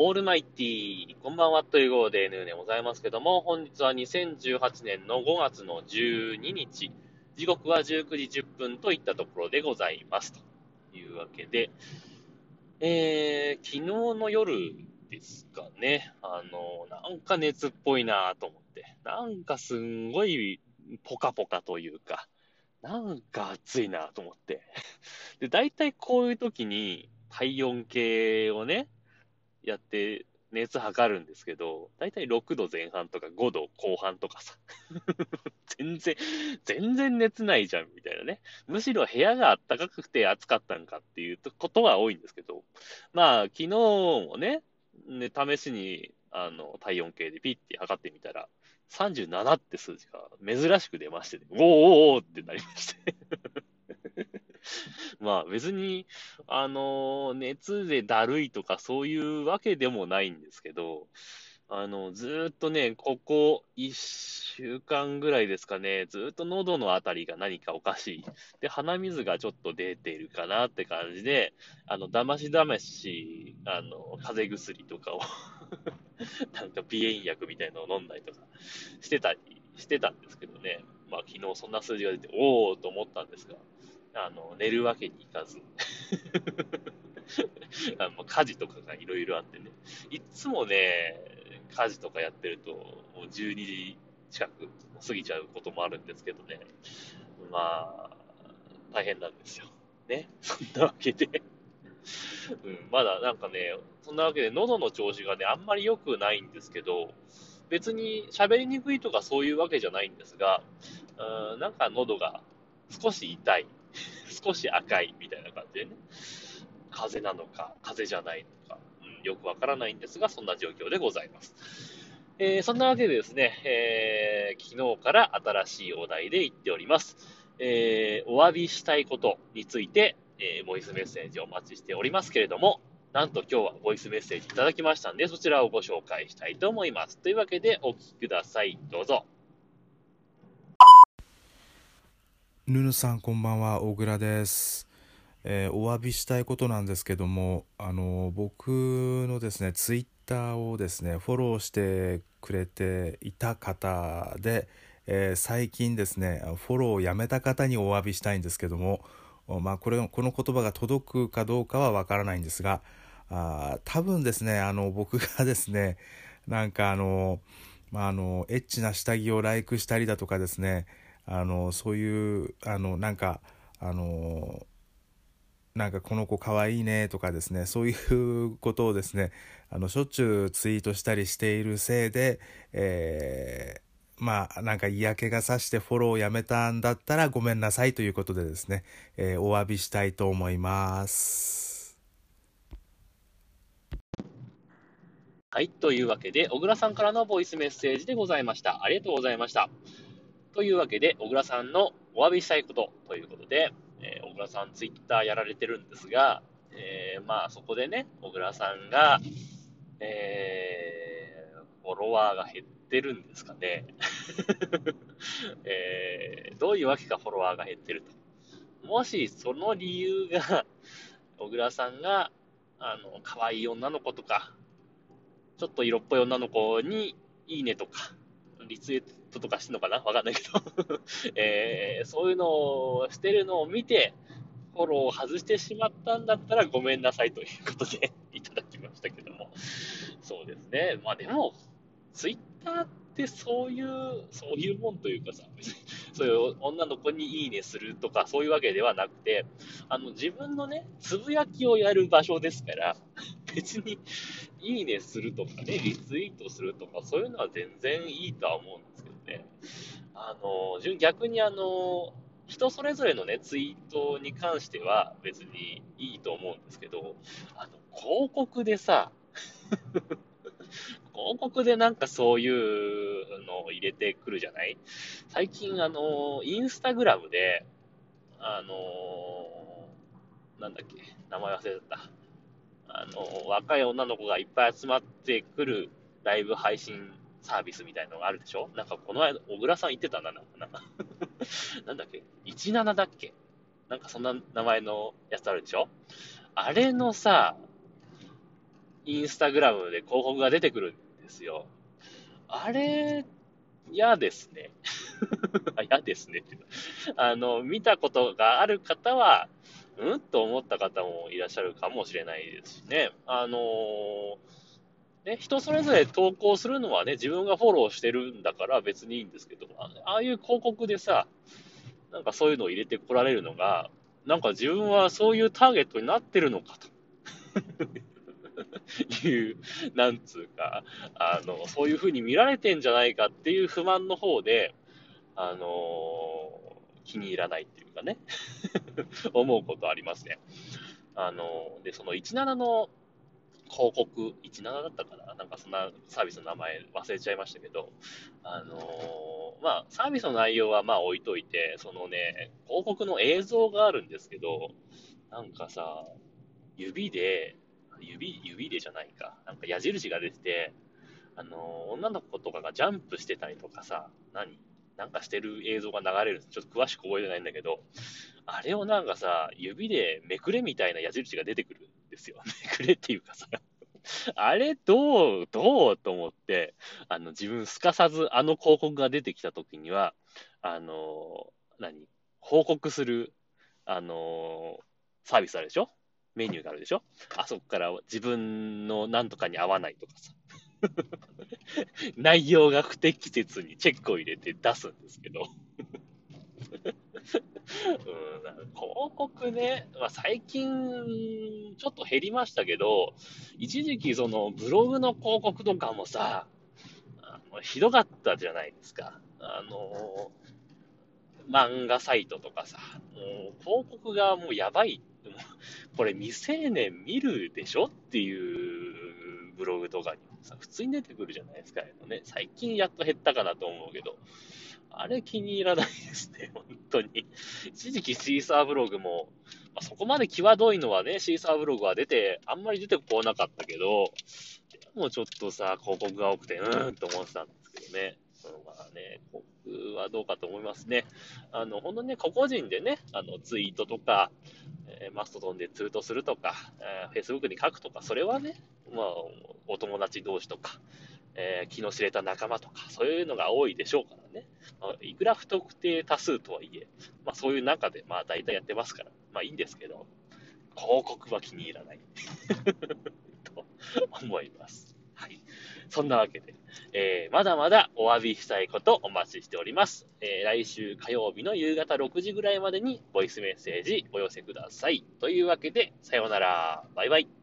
オールマイティー、こんばんはという号で N でございますけども、本日は2018年の5月の12日、時刻は19時10分といったところでございます。というわけで、えー、昨日の夜ですかね、あの、なんか熱っぽいなと思って、なんかすんごいポカポカというか、なんか暑いなと思って。で、大体こういう時に体温計をね、やって熱測るんですけど、大体6度前半とか5度後半とかさ。全然、全然熱ないじゃん、みたいなね。むしろ部屋が暖かくて暑かったんかっていうことは多いんですけど、まあ、昨日もね、ね試しに、あの、体温計でピッて測ってみたら、37って数字が珍しく出まして、ね、おーおーおーってなりましてまあ別に、あの、熱でだるいとかそういうわけでもないんですけど、あの、ずっとね、ここ1週間ぐらいですかね、ずっと喉のあたりが何かおかしい。で、鼻水がちょっと出てるかなって感じで、あの、だましだまし、あの、風邪薬とかを なんか鼻炎薬みたいなのを飲んだりとかしてたりしてたんですけどね。まあ昨日そんな数字が出て、おーと思ったんですが、あの、寝るわけにいかず あの家事とかがいろいろあってね。いつもね、家事とかやってると、もう12時近く過ぎちゃうこともあるんですけどね。まあ、大変なんですよ。ね？そんなわけでうん、まだなんかね、そんなわけで喉の調子がね、あんまり良くないんですけど、別に喋りにくいとかそういうわけじゃないんですが、うん、なんか喉が少し痛い、少し赤いみたいな感じでね、風なのか、風じゃないのか、うん、よくわからないんですが、そんな状況でございます。えー、そんなわけでですね、えー、昨日から新しいお題で言っております。えー、お詫びしたいことについて、え、ボイスメッセージをお待ちしておりますけれども、なんと今日はボイスメッセージいただきましたんで、そちらをご紹介したいと思います。というわけで、お聞きください。どうぞ。ぬぬさん、こんばんは。小倉です。えー、お詫びしたいことなんですけども、あの、僕のですね、ツイッターをですね、フォローしてくれていた方で、えー、最近ですね、フォローをやめた方にお詫びしたいんですけども、まあ、これこの言葉が届くかどうかはわからないんですがあ多分ですねあの僕がですねなんかあの,、まあ、あのエッチな下着をライクしたりだとかですねあのそういうあのなんかあのなんかこの子かわいいねとかですねそういうことをですねあのしょっちゅうツイートしたりしているせいで、えーまあなんか嫌気がさしてフォローをやめたんだったらごめんなさいということでですね、えー、お詫びしたいと思います。はい、というわけで、小倉さんからのボイスメッセージでございました。ありがとうございました。というわけで、小倉さんのお詫びしたいことということで、えー、小倉さんツイッターやられてるんですが、えー、まあそこでね、小倉さんが、えー、フォロワーが減ってるんですかね。えー、どういうわけかフォロワーが減ってると。もしその理由が、小倉さんが、あの、可愛い女の子とか、ちょっと色っぽい女の子に、いいねとか、リツイートとかしてんのかな？わかんないけど えー、そういうのをしてるのを見て、フォローを外してしまったんだったらごめんなさいということで いただきましたけども。そうですね。まあでも、ツイッターってそういう、そういうもんというかさ、そういう女の子にいいねするとかそういうわけではなくて、あの自分のね、つぶやきをやる場所ですから、別にいいねするとかね、リツイートするとか、そういうのは全然いいとは思うんですけどね。あの、逆にあの、人それぞれのね、ツイートに関しては別にいいと思うんですけど、あの、広告でさ、広告でなんかそういうのを入れてくるじゃない？最近あの、インスタグラムで、あのなんだっけ、名前忘れちゃった。あの、若い女の子がいっぱい集まってくるライブ配信サービスみたいのがあるでしょ？なんかこの間、小倉さん言ってたな、なんか な。んだっけ ?17 だっけ？なんかそんな名前のやつあるでしょ？あれのさ、インスタグラムで広告が出てくるんですよ。あれ、嫌ですね。嫌ですねって。あの、見たことがある方は、うん？と思った方もいらっしゃるかもしれないですしね。あのー、ね、人それぞれ投稿するのはね、自分がフォローしてるんだから別にいいんですけど、ああいう広告でさ、なんかそういうのを入れてこられるのが、なんか自分はそういうターゲットになってるのかと。いう、なんつうか、あの、そういう風に見られてんじゃないかっていう不満の方で、あのー、気に入らないっていうかね、思うことありますね。あの、で、その17の広告、17だったかな？なんかそんなサービスの名前忘れちゃいましたけど、あの、まあ、サービスの内容はまあ置いといて、そのね、広告の映像があるんですけど、なんかさ、指で、指、指でじゃないか。なんか矢印が出てて、あの、女の子とかがジャンプしてたりとかさ、何？なんかしてる映像が流れる。ちょっと詳しく覚えてないんだけど、あれをなんかさ、指でめくれみたいな矢印が出てくるんですよ。めくれっていうかさ、あれどう、どうと思って、あの、自分すかさずあの広告が出てきた時には、あの、何？報告する、あの、サービスあるでしょ？メニューがあるでしょ？あそこから自分のなんとかに合わないとかさ。内容が不適切にチェックを入れて出すんですけど。うん、広告ね、まあ、最近ちょっと減りましたけど、一時期そのブログの広告とかもさ、あのひどかったじゃないですか。あの、漫画サイトとかさ、もう広告がもうやばい。これ未成年見るでしょっていうブログとかにさ、普通に出てくるじゃないですか。ね、最近やっと減ったかなと思うけど、あれ気に入らないですね、本当に。一時期シーサーブログも、まあ、そこまで際どいのはね、シーサーブログは出て、あんまり出てこなかったけど、もうちょっとさ、広告が多くて、うーんと思ってたんですけどね。まあね、僕はどうかと思いますね。あの、本当にね、個々人でね、あの、ツイートとか、えー、マストドンでツートするとか、えー、Facebook に書くとか、それはね、まあ、お友達同士とか、えー、気の知れた仲間とか、そういうのが多いでしょうからね。まあ、いくら不特定多数とはいえ、まあそういう中で、まあ大体やってますから、まあいいんですけど、広告は気に入らない と思います。はい。そんなわけで、えー、まだまだお詫びしたいことお待ちしております。えー、来週火曜日の夕方6時ぐらいまでにボイスメッセージお寄せください。というわけで、さようなら。バイバイ。